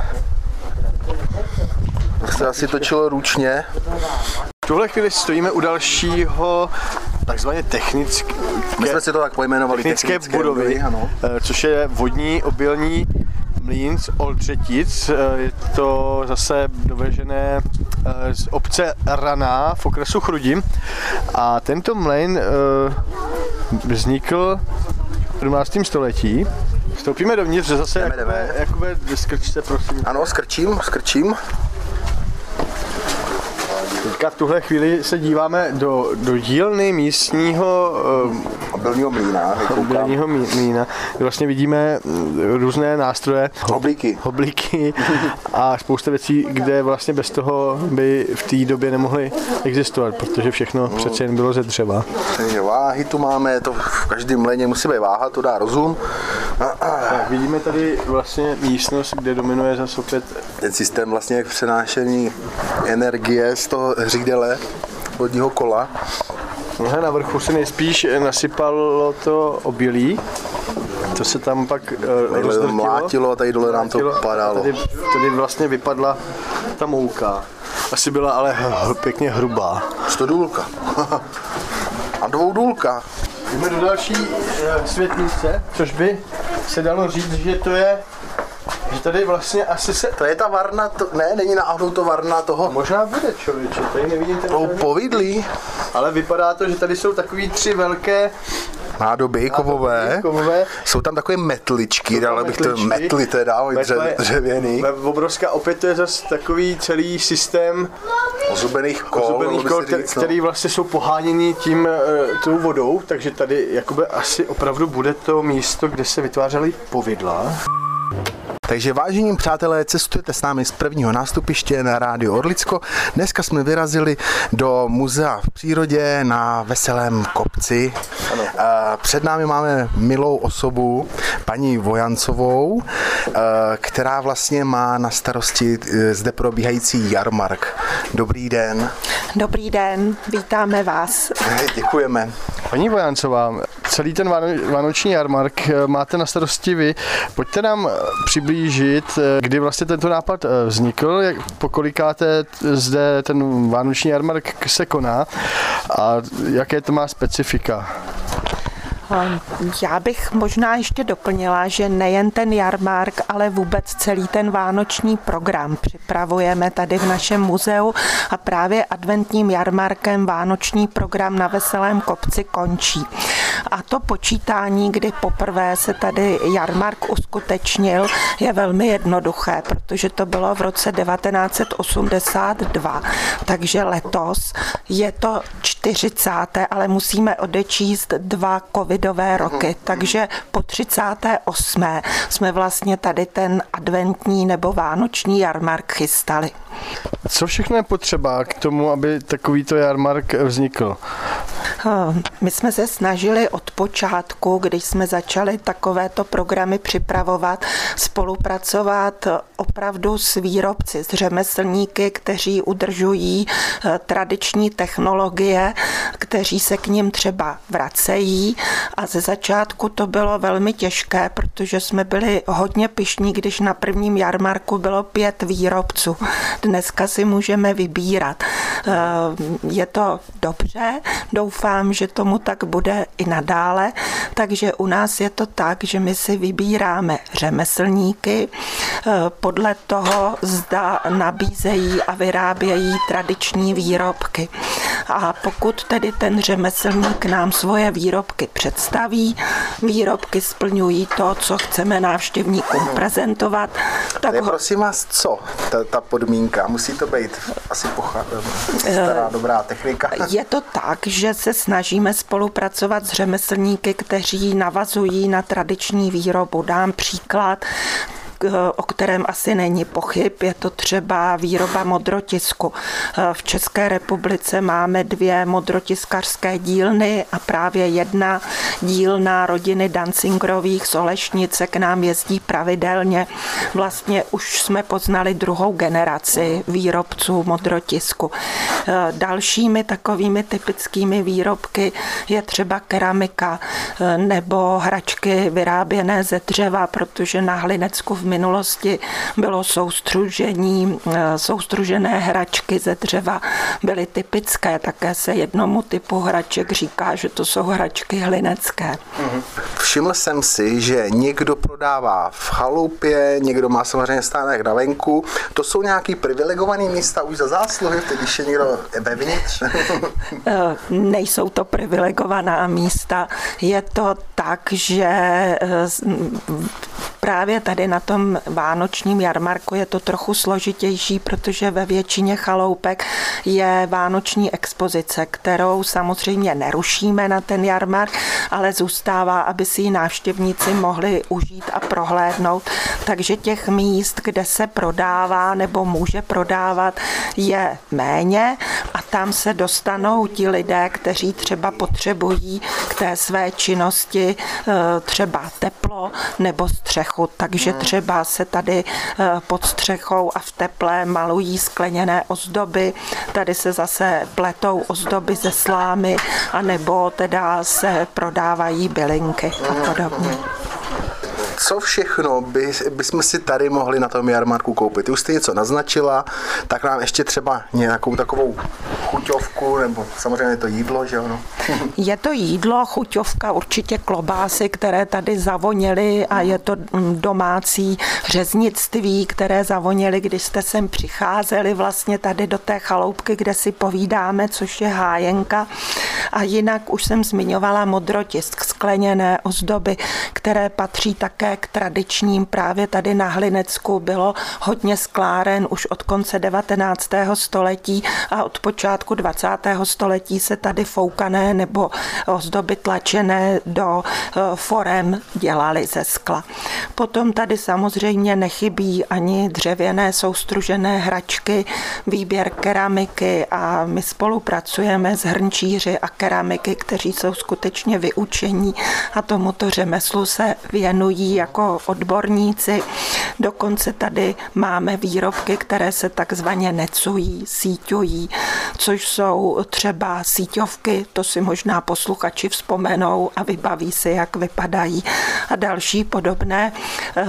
To se asi točilo ručně. V tuhle chvíli stojíme u dalšího takzvaně technické, My jsme si to tak pojmenovali. technické budovy, Ano. eh, což je vodní obilní mlýn z Oldřetic. Eh, Je to zase dovežené eh, z obce Raná v okresu Chrudim. A tento mlýn eh, vznikl v 17. století. Vstoupíme dovnitř, zase Jdeme, Jakube, jdeme. Jakube, skrč prosím. Ano, skrčím, skrčím. Teďka v tuhle chvíli se díváme do, do dílny místního eh, Obilního mlína. obilního kde vlastně vidíme mm, různé nástroje, Oblíky. oblíky a spousta věcí, kde vlastně bez toho by v té době nemohly existovat, protože všechno přece jen bylo ze dřeva. Takže váhy tu máme, to v každém mléně musí být váha, to dá rozum. Tak, vidíme tady vlastně místnost, kde dominuje zase opět Ten systém vlastně jak přenášení energie z toho řídele vodního kola. Nohe na vrchu se nejspíš nasypalo to obilí, to se tam pak to rozdrtilo. mlátilo a tady dole nám to padalo. Tady, tady vlastně vypadla ta mouka. Asi byla ale h- pěkně hrubá. Stodůlka. A dvoudůlka. Jdeme do další eh, světnice, což by se dalo říct, že to je, že tady vlastně asi se, To je ta varna, to, ne, není náhodou to varna toho možná bude člověče, tady nevidím ten toho povidlí. ale vypadá to, že tady jsou takový tři velké nádoby kovové. kovové. Jsou tam takové metličky, Jsou dal bych to metly teda, dře, dřevěný, Obrovská, opět to je zase takový celý systém ozubených kol, ozubených kol, který, říct, no. který vlastně jsou poháněni tím eh, tou vodou, takže tady jakoby asi opravdu bude to místo, kde se vytvářely povidla. Takže vážení přátelé, cestujete s námi z prvního nástupiště na Rádio Orlicko. Dneska jsme vyrazili do muzea v přírodě na Veselém kopci. A Před námi máme milou osobu, paní Vojancovou, eh, která vlastně má na starosti eh, zde probíhající jarmark. Dobrý den. Dobrý den, vítáme vás. Děkujeme. Paní Vojancová, celý ten váno- vánoční jarmark eh, máte na starosti vy. Pojďte nám eh, přiblížit, eh, kdy vlastně tento nápad eh, vznikl, jak, po kolikáté zde ten vánoční jarmark se koná a jaké to má specifika. Já bych možná ještě doplnila, že nejen ten jarmark, ale vůbec celý ten vánoční program připravujeme tady v našem muzeu a právě adventním jarmarkem vánoční program na Veselém kopci končí. A to počítání, kdy poprvé se tady jarmark uskutečnil, je velmi jednoduché, protože to bylo v roce 1982. Takže letos je to 40. ale musíme odečíst dva covidové roky. Takže po 38. jsme vlastně tady ten adventní nebo vánoční jarmark chystali. Co všechno je potřeba k tomu, aby takovýto jarmark vznikl? My jsme se snažili od počátku, když jsme začali takovéto programy připravovat, spolupracovat opravdu s výrobci, s řemeslníky, kteří udržují eh, tradiční technologie, kteří se k ním třeba vracejí. A ze začátku to bylo velmi těžké, protože jsme byli hodně pišní, když na prvním jarmarku bylo pět výrobců. Dneska si můžeme vybírat. Eh, Je to dobře, doufám, že tomu tak bude i nadále, takže u nás je to tak, že my si vybíráme řemeslníky eh, podle toho, zda nabízejí a vyrábějí tradiční výrobky. A pokud tedy ten řemeslník nám svoje výrobky představí, výrobky splňují to, co chceme návštěvníkům prezentovat, tak ho, prosím vás co, ta, ta podmínka? Musí to být asi pocha, stará dobrá technika. Je to tak, že se snažíme spolupracovat s řemeslníky, kteří navazují na tradiční výrobu. Dám příklad o kterém asi není pochyb, je to třeba výroba modrotisku. V České republice máme dvě modrotiskařské dílny a právě jedna dílna rodiny Dancingrových z Olešnice k nám jezdí pravidelně. Vlastně už jsme poznali druhou generaci výrobců modrotisku. Dalšími takovými typickými výrobky je třeba keramika eh, nebo hračky vyráběné ze dřeva, protože na Hlinecku v minulosti bylo soustružení, eh, soustružené hračky ze dřeva byly typické. Také se jednomu typu hraček říká, že to jsou hračky hlinecké. Všiml jsem si, že někdo prodává v chalupě, někdo má samozřejmě stánek na venku. To jsou nějaký privilegované místa už za zásluhy, když je někdo vevnitř. Eh, Nejsou to privilegovaná místa. Je to tak, že eh, právě tady na tom vánočním jarmarku je to trochu složitější, protože ve většině chaloupek je vánoční expozice, kterou samozřejmě nerušíme na ten jarmark, ale zůstává, aby si ji návštěvníci mohli užít a prohlédnout. Takže těch míst, kde se prodává nebo může prodávat, je méně tam se dostanou ti lidé, kteří třeba potřebují k té své činnosti eh, třeba teplo nebo střechu. Takže třeba se tady eh, pod střechou a v teple malují skleněné ozdoby, tady se zase pletou ozdoby ze slámy, anebo teda se prodávají bylinky a podobně. Co všechno by, bychom si tady mohli na tom jarmarku koupit? Už jste něco naznačila, tak nám ještě třeba nějakou takovou chuťovku, nebo samozřejmě to jídlo, že ono? Je to jídlo, chuťovka, určitě klobásy, které tady zavoněly a je to mm, domácí řeznictví, které zavoněly, když jste sem přicházeli vlastně tady do té chaloupky, kde si povídáme, což je hájenka. A jinak už jsem zmiňovala modrotisk, skleněné ozdoby, které patří také k tradičním. Právě tady na Hlinecku bylo hodně skláren už od konce 19. století a od počátku 20. století se tady foukané nebo ozdoby tlačené do eh, forem dělaly ze skla. Potom tady samozřejmě nechybí ani dřevěné soustružené hračky, výběr keramiky a my spolupracujeme s hrnčíři a keramiky, kteří jsou skutečně vyučení a tomuto řemeslu se věnují jako odborníci. Dokonce tady máme výrobky, které se takzvaně necují, síťují, což jsou třeba síťovky, to si možná posluchači vzpomenou a vybaví si, jak vypadají a další podobné eh,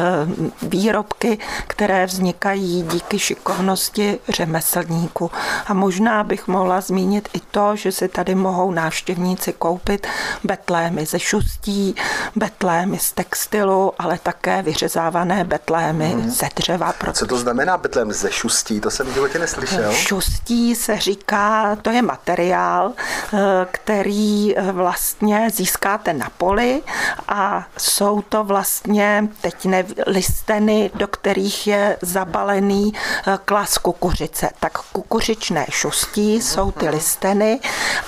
výrobky, které vznikají díky šikovnosti řemeslníků. A možná bych mohla zmínit i to, že si tady mohou návštěvníci koupit betlémy ze šustí, betlémy z textilu, ale také vyřezávané betlémy hmm. ze dřeva. Co to znamená betlém ze šustí? To jsem v životě neslyšel. Šustí se říká, to je materiál, eh, který eh, vlastně získáte na poli a jsou to vlastně teď ne, listeny, do kterých je zabalený eh, klas kukuřice. Tak kukuřičné šustí jsou ty listeny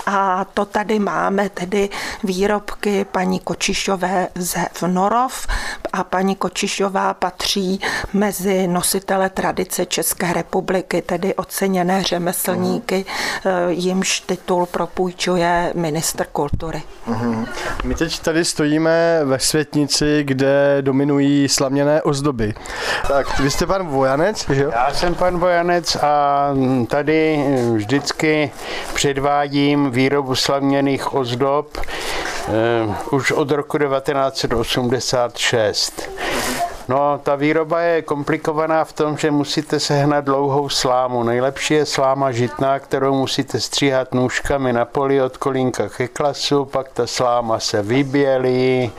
a to tady máme tedy výrobky paní Kočišové ze Vnorov a paní Kočišová patří mezi nositele tradice České republiky, tedy oceněné řemeslníky, jimž titul propůjčuje ministr kultury. My teď tady stojíme ve Světnici, kde dominují slaměné ozdoby. Tak, vy jste pan Vojanec, že jo? Já jsem pan Vojanec a tady vždycky předvádím výrobu slaměných ozdob eh, už od roku 1986. No, ta výroba je komplikovaná v tom, že musíte sehnat dlouhou slámu. Nejlepší je sláma žitná, kterou musíte stříhat nůžkami na poli od kolínka ke klasu, pak ta sláma se vybělí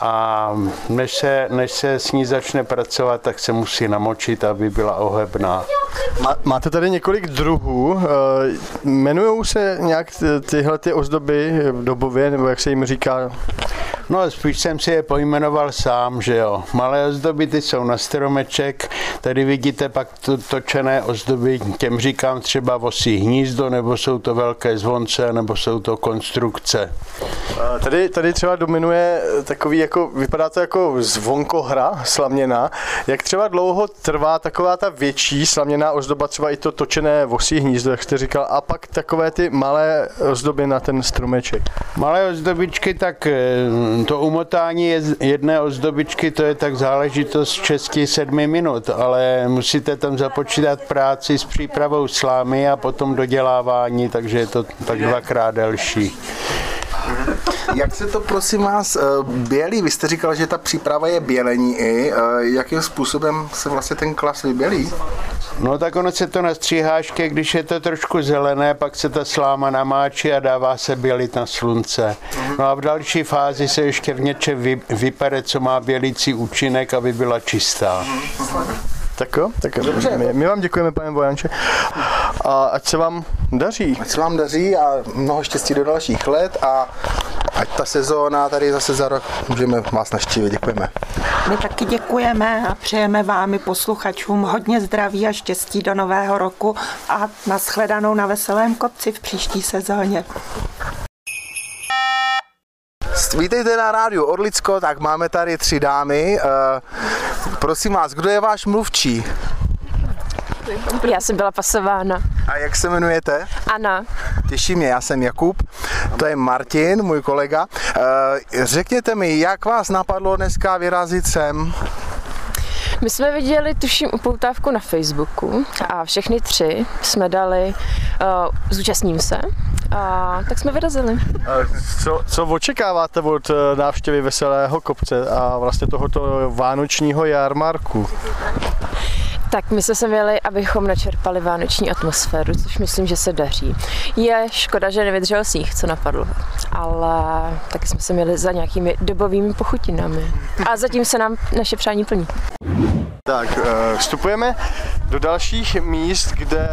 a než se, než se s ní začne pracovat, tak se musí namočit, aby byla ohebná. Máte tady několik druhů. Eh, jmenují se nějak tyhle ty ozdoby dobově, nebo jak se jim říká? No, spíš jsem si je pojmenoval sám, že jo. Malé ozdoby ty jsou na stromeček, tady vidíte pak to, točené ozdoby, těm říkám třeba vosí hnízdo, nebo jsou to velké zvonce, nebo jsou to konstrukce. Tady, tady třeba dominuje takový, jako, vypadá to jako zvonkohra slaměná. Jak třeba dlouho trvá taková ta větší slaměná ozdoba, třeba i to točené vosí hnízdo, jak jste říkal, a pak takové ty malé ozdoby na ten stromeček? Malé ozdobičky, tak to umotání jedné ozdobičky, to je tak záležitost 6-7 minut, ale musíte tam započítat práci s přípravou slámy a potom dodělávání, takže je to tak dvakrát delší. Jak se to prosím vás eh, bělí? Vy jste říkal, že ta příprava je bělení i. Eh, jakým způsobem se vlastně ten klas vybělí? No tak ono se to na stříháške, když je to trošku zelené, pak se ta sláma namáčí a dává se bělit na slunce. No a v další fázi se ještě v něčem vy, vypere, co má bělící účinek, aby byla čistá. Tak jo, tak jo. My, my vám děkujeme, pane Vojanče. A ať se vám daří. Ať se vám daří a mnoho štěstí do dalších let a ať ta sezóna tady zase za rok můžeme vás naštívit. Děkujeme. My taky děkujeme a přejeme vám i posluchačům hodně zdraví a štěstí do nového roku a nashledanou na Veselém kopci v příští sezóně. Vítejte na rádiu Orlicko, tak máme tady tři dámy. Uh, prosím vás, kdo je váš mluvčí? Já jsem byla pasována. A jak se jmenujete? Anna. Těší mě, já jsem Jakub, to je Martin, můj kolega. Uh, řekněte mi, jak vás napadlo dneska vyrazit sem? My jsme viděli, tuším, upoutávku na Facebooku a všechny tři jsme dali, uh, zúčastním se, a tak jsme vyrazili. Co, co očekáváte od eh, návštěvy Veselého kopce a vlastně tohoto vánočního jarmarku? Tak my jsme se měli, abychom načerpali vánoční atmosféru, což myslím, že se daří. Je škoda, že nevydržel sníh, co napadlo, ale taky jsme se měli za nějakými dobovými pochutinami. A zatím se nám naše přání plní. Tak, eh, vstupujeme do dalších míst, kde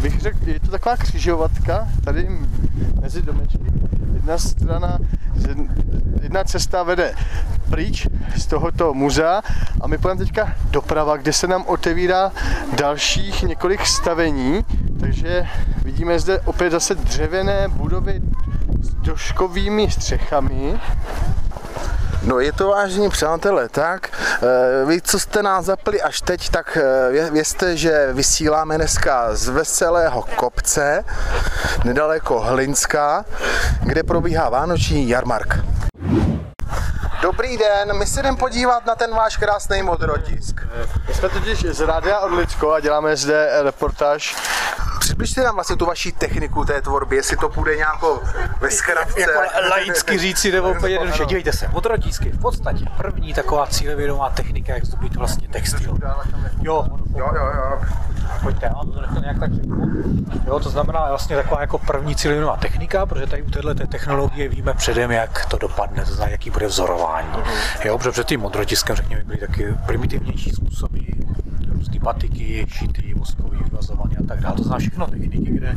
bych řekl, je to taková křižovatka, tady mezi domečky. Jedna strana, jedna cesta vede pryč z tohoto muzea a my půjdeme teďka doprava, kde se nám otevírá dalších několik stavení, takže vidíme zde opět zase dřevěné budovy s doškovými střechami. No je to vážení přátelé, tak eh, vy, co jste nás zapli až teď, tak eh, vě- vězte, že vysíláme dneska z Veselého kopce, nedaleko Hlinska, kde probíhá vánoční jarmark. Dobrý den, my se jdeme podívat na ten váš krásný modrotisk. My jsme totiž z Rádia Orlicko a děláme zde reportáž. Přibližte nám vlastně tu vaši techniku té tvorby, jestli to půjde nějakou ve zkratce. jako laicky říci nebo úplně jednoduše. Dívejte se, modrotisky v podstatě první taková cílevědomá technika, jak zdobit vlastně textil. Jo, Jo, jo, jo. pojďte, já to nechci nějak tak řeknu. Jo, to znamená vlastně taková jako první cílevědomá technika, protože tady u téhle té technologie víme předem, jak to dopadne, to znamená, jaký bude vzorování. Jo, protože před tím modrotiskem, řekněme, byly taky primitivnější způsoby, batiky, šity, voskový, vyvazovaný a tak dále. To znamená všechno techniky, kde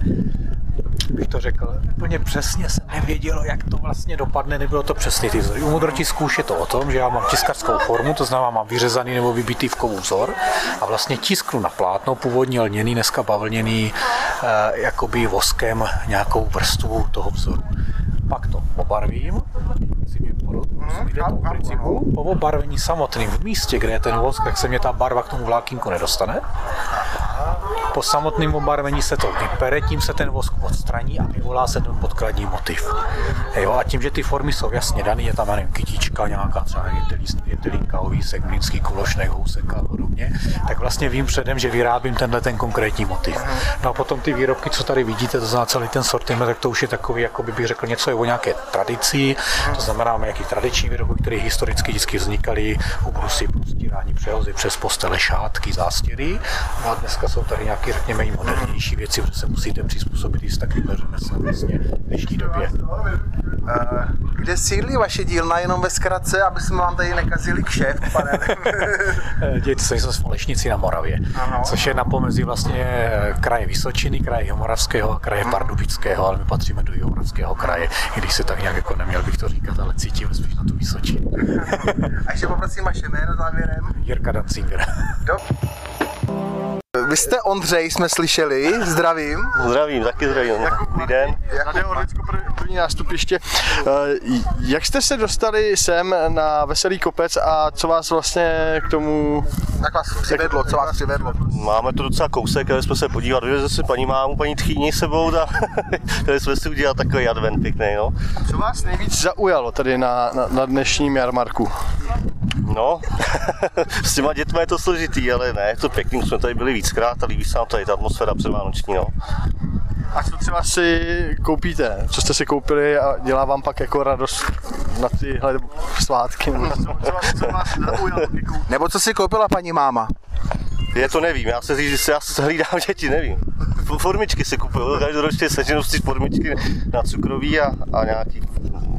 bych to řekl, úplně přesně se nevědělo, jak to vlastně dopadne, nebylo to přesně ty vzory. U modrotisků už je to o tom, že já mám tiskařskou formu, to znamená mám vyřezaný nebo vybitý v kovu vzor a vlastně tisknu na plátno, původně lněný, dneska bavlněný, eh, jakoby voskem nějakou vrstvu toho vzoru. Pak to obarvím, si mě porozumíte tomu principu, po obarvení samotným v místě, kde je ten vosk, tak se mě ta barva k tomu vlákínku nedostane po samotném obarvení se to vypere, tím se ten vosk odstraní a vyvolá se ten podkladní motiv. Jo, a tím, že ty formy jsou jasně dané, je tam, nevím, kytička, nějaká třeba jetelínka, ovísek, mlínský kulošnek, housek a podobně, tak vlastně vím předem, že vyrábím tenhle ten konkrétní motiv. No a potom ty výrobky, co tady vidíte, to znamená celý ten sortiment, tak to už je takový, jako by bych řekl, něco je o nějaké tradici, to znamená máme nějaký tradiční výrobky, které historicky vždycky vznikaly, obrusy, prostírání, přehozy přes postele, šátky, zástěry. No a dneska jsou tady nějaké, řekněme, i modernější věci, protože se musíte přizpůsobit i s takovým řemeslem vlastně v dnešní době. Eh, Kde sídlí vaše dílna, jenom ve zkratce, aby jsme vám tady nekazili kšeft, pane. Eh, Dějte se, jsme v Olešnici na Moravě, Ano. což je na pomezí vlastně eh, kraje Vysočiny, kraje Jihomoravského a kraje Pardubického, ale my patříme do Jihomoravského kraje, i když se tak nějak jako neměl bych to říkat, ale cítím spíš na tu Vysočinu. A ještě poprosím vaše jméno závěrem. Jirka Dancinger. Do. Vy jste Ondřej, jsme slyšeli, zdravím. Zdravím, taky zdravím. Dobrý den. Radio Orlicko, prv- první nástupiště. Eh, Jak jste se dostali sem na Veselý kopec a co vás vlastně k tomu... Jak vás přivedlo, co vás přivedlo? Máme tu docela kousek, ale jsme se podívat, dovezli si paní mámu, paní tchýni sebou, a tady jsme si udělali takový advent pěkný, no. Co vás nejvíc zaujalo tady na, na, na dnešním jarmarku? No, s těma dětmi je to složitý, ale ne, je to pěkný, jsme tady byli víckrát a líbí se nám tady ta atmosféra předvánoční, no. A co třeba si koupíte? Co jste si koupili a dělá vám pak jako radost na tyhle svátky? Nebo co, co, vás, co vás zaujalo? Nebo co si koupila paní máma? Je to nevím, já se říct, že já se hlídám děti, nevím. Formičky si kupuju, každoročně seženu si formičky na cukroví a, a nějaký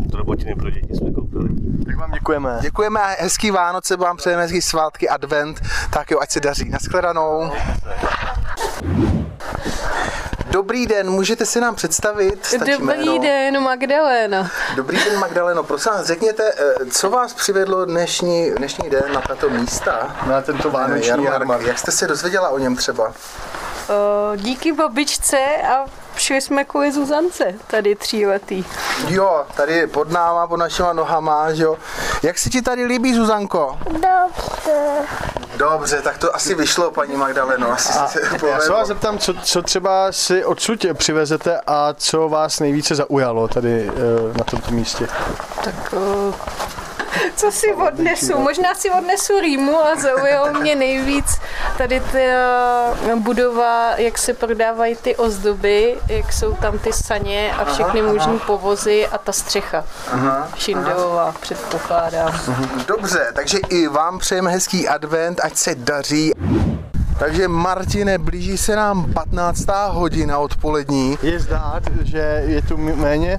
drobotiny pro děti jsme koupili. Tak vám děkujeme. Děkujeme a hezký Vánoce, vám přejeme hezký svátky, advent, tak jo, ať se daří. Naschledanou. Dobrý den, můžete si nám představit? Stačí Dobrý jméno. den, Magdalena. Dobrý den, Magdaleno. Prosím vás, řekněte, eh, co vás přivedlo dnešní, dnešní den na tato místa? Na tento vánoční Jarmark. jarmark. Jak jste se dozvěděla o něm třeba? O, díky babičce a šli jsme kvůli Zuzance, tady tříletý. Jo, tady pod náma, pod našima nohama, že jo. Jak se ti tady líbí, Zuzanko? Dobře. Dobře, tak to asi vyšlo, paní Magdaleno. Asi se Já se vás zeptám, co, co třeba si odsud přivezete a co vás nejvíce zaujalo tady eh, na tomto místě? Tak o, Co si odnesu? Možná si odnesu Rýmu a zaujalo mě nejvíc tady ta budova, jak se prodávají ty ozdoby, jak jsou tam ty saně a všechny možné povozy a ta střecha. Šindeová, předpokládám. Dobře, takže i vám přejeme hezký advent, ať se daří. Takže Martine, blíží se nám 15. hodina odpolední. Je zdát, že je tu méně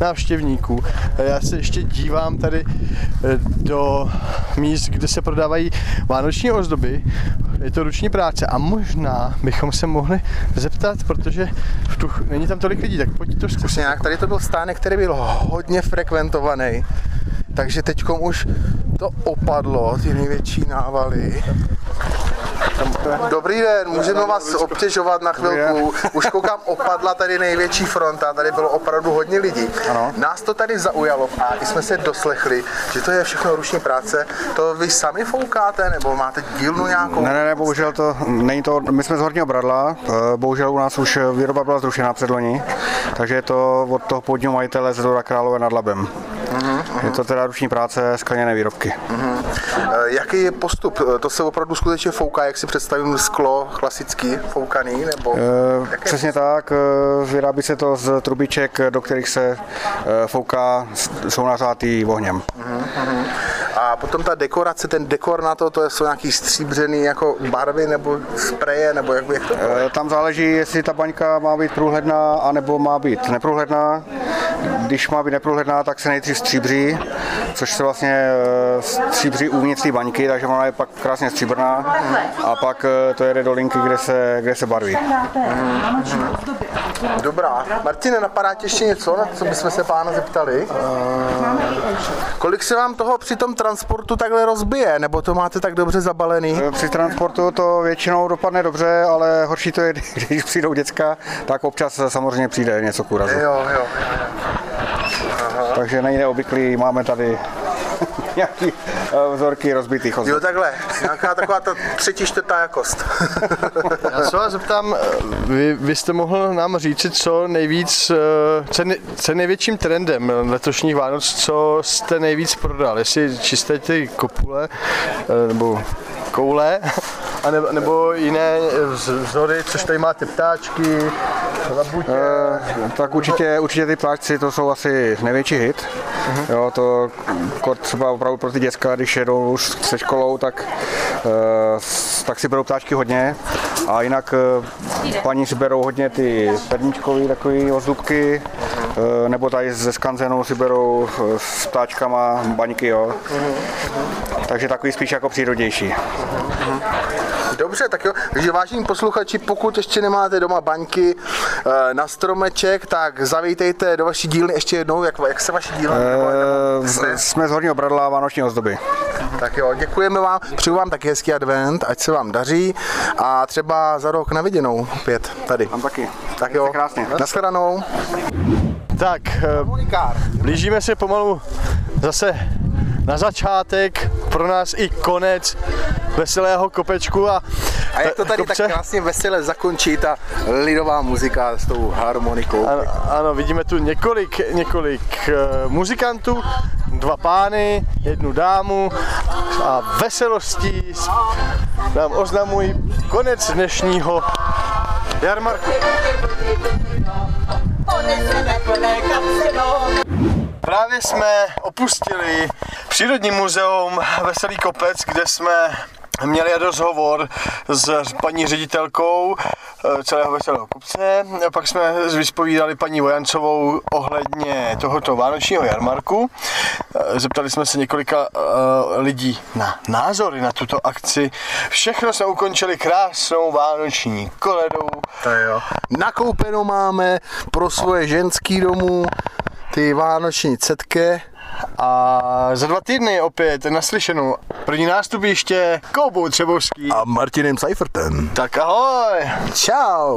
návštěvníků. Já se ještě dívám tady eh, do míst, kde se prodávají vánoční ozdoby. Je to ruční práce a možná bychom se mohli zeptat, protože v tu, není tam tolik lidí, tak pojď to zkusit. Nějak, tady to byl stánek, který byl hodně frekventovaný. Takže teď už to opadlo, ty největší návaly. Dobrý den, můžeme vás obtěžovat na chvilku. Už koukám, opadla tady největší fronta, tady bylo opravdu hodně lidí. Ano. Nás to tady zaujalo a i jsme se doslechli, že to je všechno ruční práce. To vy sami foukáte, nebo máte dílnu nějakou? Ne, ne, ne, bohužel to není to, my jsme z Horního Bradla, eh, bohužel u nás už výroba byla zrušená předloni, takže je to od toho původního majitele z Dora Králové nad Labem. Je to teda ruční práce, skleněné výrobky. Eh, Jaký je postup? Eh, To se opravdu skutečně fouká, jak si představím sklo klasický foukaný, nebo? Eh, Přesně tak, vyrábí se to z trubiček, do kterých se fouká, jsou nařátý ohněm. Mhm. A potom ta dekorace, ten dekor na to, to jsou nějaký stříbřený jako barvy nebo spreje, nebo jak, jak to Eh, Tam záleží, jestli ta baňka má být průhledná, anebo má být neprůhledná. Když má být neprůhledná, tak se nejdřív stříbří, což se vlastně eh, stříbří uvnitř té baňky, takže ona je pak krásně stříbrná a pak eh, to jede do linky, kde se, kde se barví. Dobrá. Martine, napadá tě ještě něco, na co bychom se pána zeptali? Kolik se vám toho při tom transportu takhle rozbije, nebo to máte tak dobře zabalený? Při transportu to většinou dopadne dobře, ale horší to je, když přijdou děcka, tak občas samozřejmě přijde něco k úrazu. Jo, jo. Takže není neobvyklý, máme tady nějaký eh, vzorky rozbitých ozdob. Jo, takhle. Nějaká taková ta třetí, čtvrtá jakost. Já se vás zeptám, vy, vy jste mohl nám říct, co nejvíc, eh, co, ne, co je největším trendem letošních Vánoc, co jste nejvíc prodal, jestli čisté ty kopule, eh, nebo koule, a nebo, nebo jiné vz- vzory, což tady máte ptáčky, labutě. Eh, tak určitě, určitě ty ptáčci to jsou asi největší hit. Jo, to kor třeba opravdu pro ty děcka, když jedou už se školou, tak, s- tak si berou ptáčky hodně. A jinak eh, paní si berou hodně ty perníčkový takový ozdůbky, eh, nebo tady ze skanzenou si berou s ptáčkama baňky, jo. Takže takový spíš jako přírodnější. Dobře, tak jo. Takže vážení posluchači, pokud ještě nemáte doma baňky eh, na stromeček, tak zavítejte do vaší dílny ještě jednou. Jak, jak se vaší dílna z- Jsme z Horního Bradla Vánoční ozdoby. Tak jo, děkujeme vám, přeju vám taky hezký advent, ať se vám daří a třeba za rok na viděnou opět tady. Tam taky. Tak jo, krásně. nashledanou. Tak, eh, blížíme se pomalu zase na začátek, pro nás i konec veselého kopečku a, A jak to tady kopce? tak krásně vesele zakončí ta lidová muzika s tou harmonikou. Ano, ano, vidíme tu několik, několik uh, muzikantů, dva pány, jednu dámu a veselostí nám oznamují konec dnešního jarmarku. Právě jsme opustili Přírodní muzeum Veselý kopec, kde jsme měli rozhovor s paní ředitelkou eh, celého Veselého kopce. Pak jsme vyspovídali paní Vojancovou ohledně tohoto vánočního jarmarku. Eh, Zeptali jsme se několika eh, lidí na názory na tuto akci. Všechno jsme ukončili krásnou vánoční koledou. To jo. Nakoupeno máme pro svoje ženský domů ty vánoční cetky. A za dva týdny opět naslyšenou první nástupiště Koubou Třebovský. A Martinem Seifertem. Tak ahoj! Čau!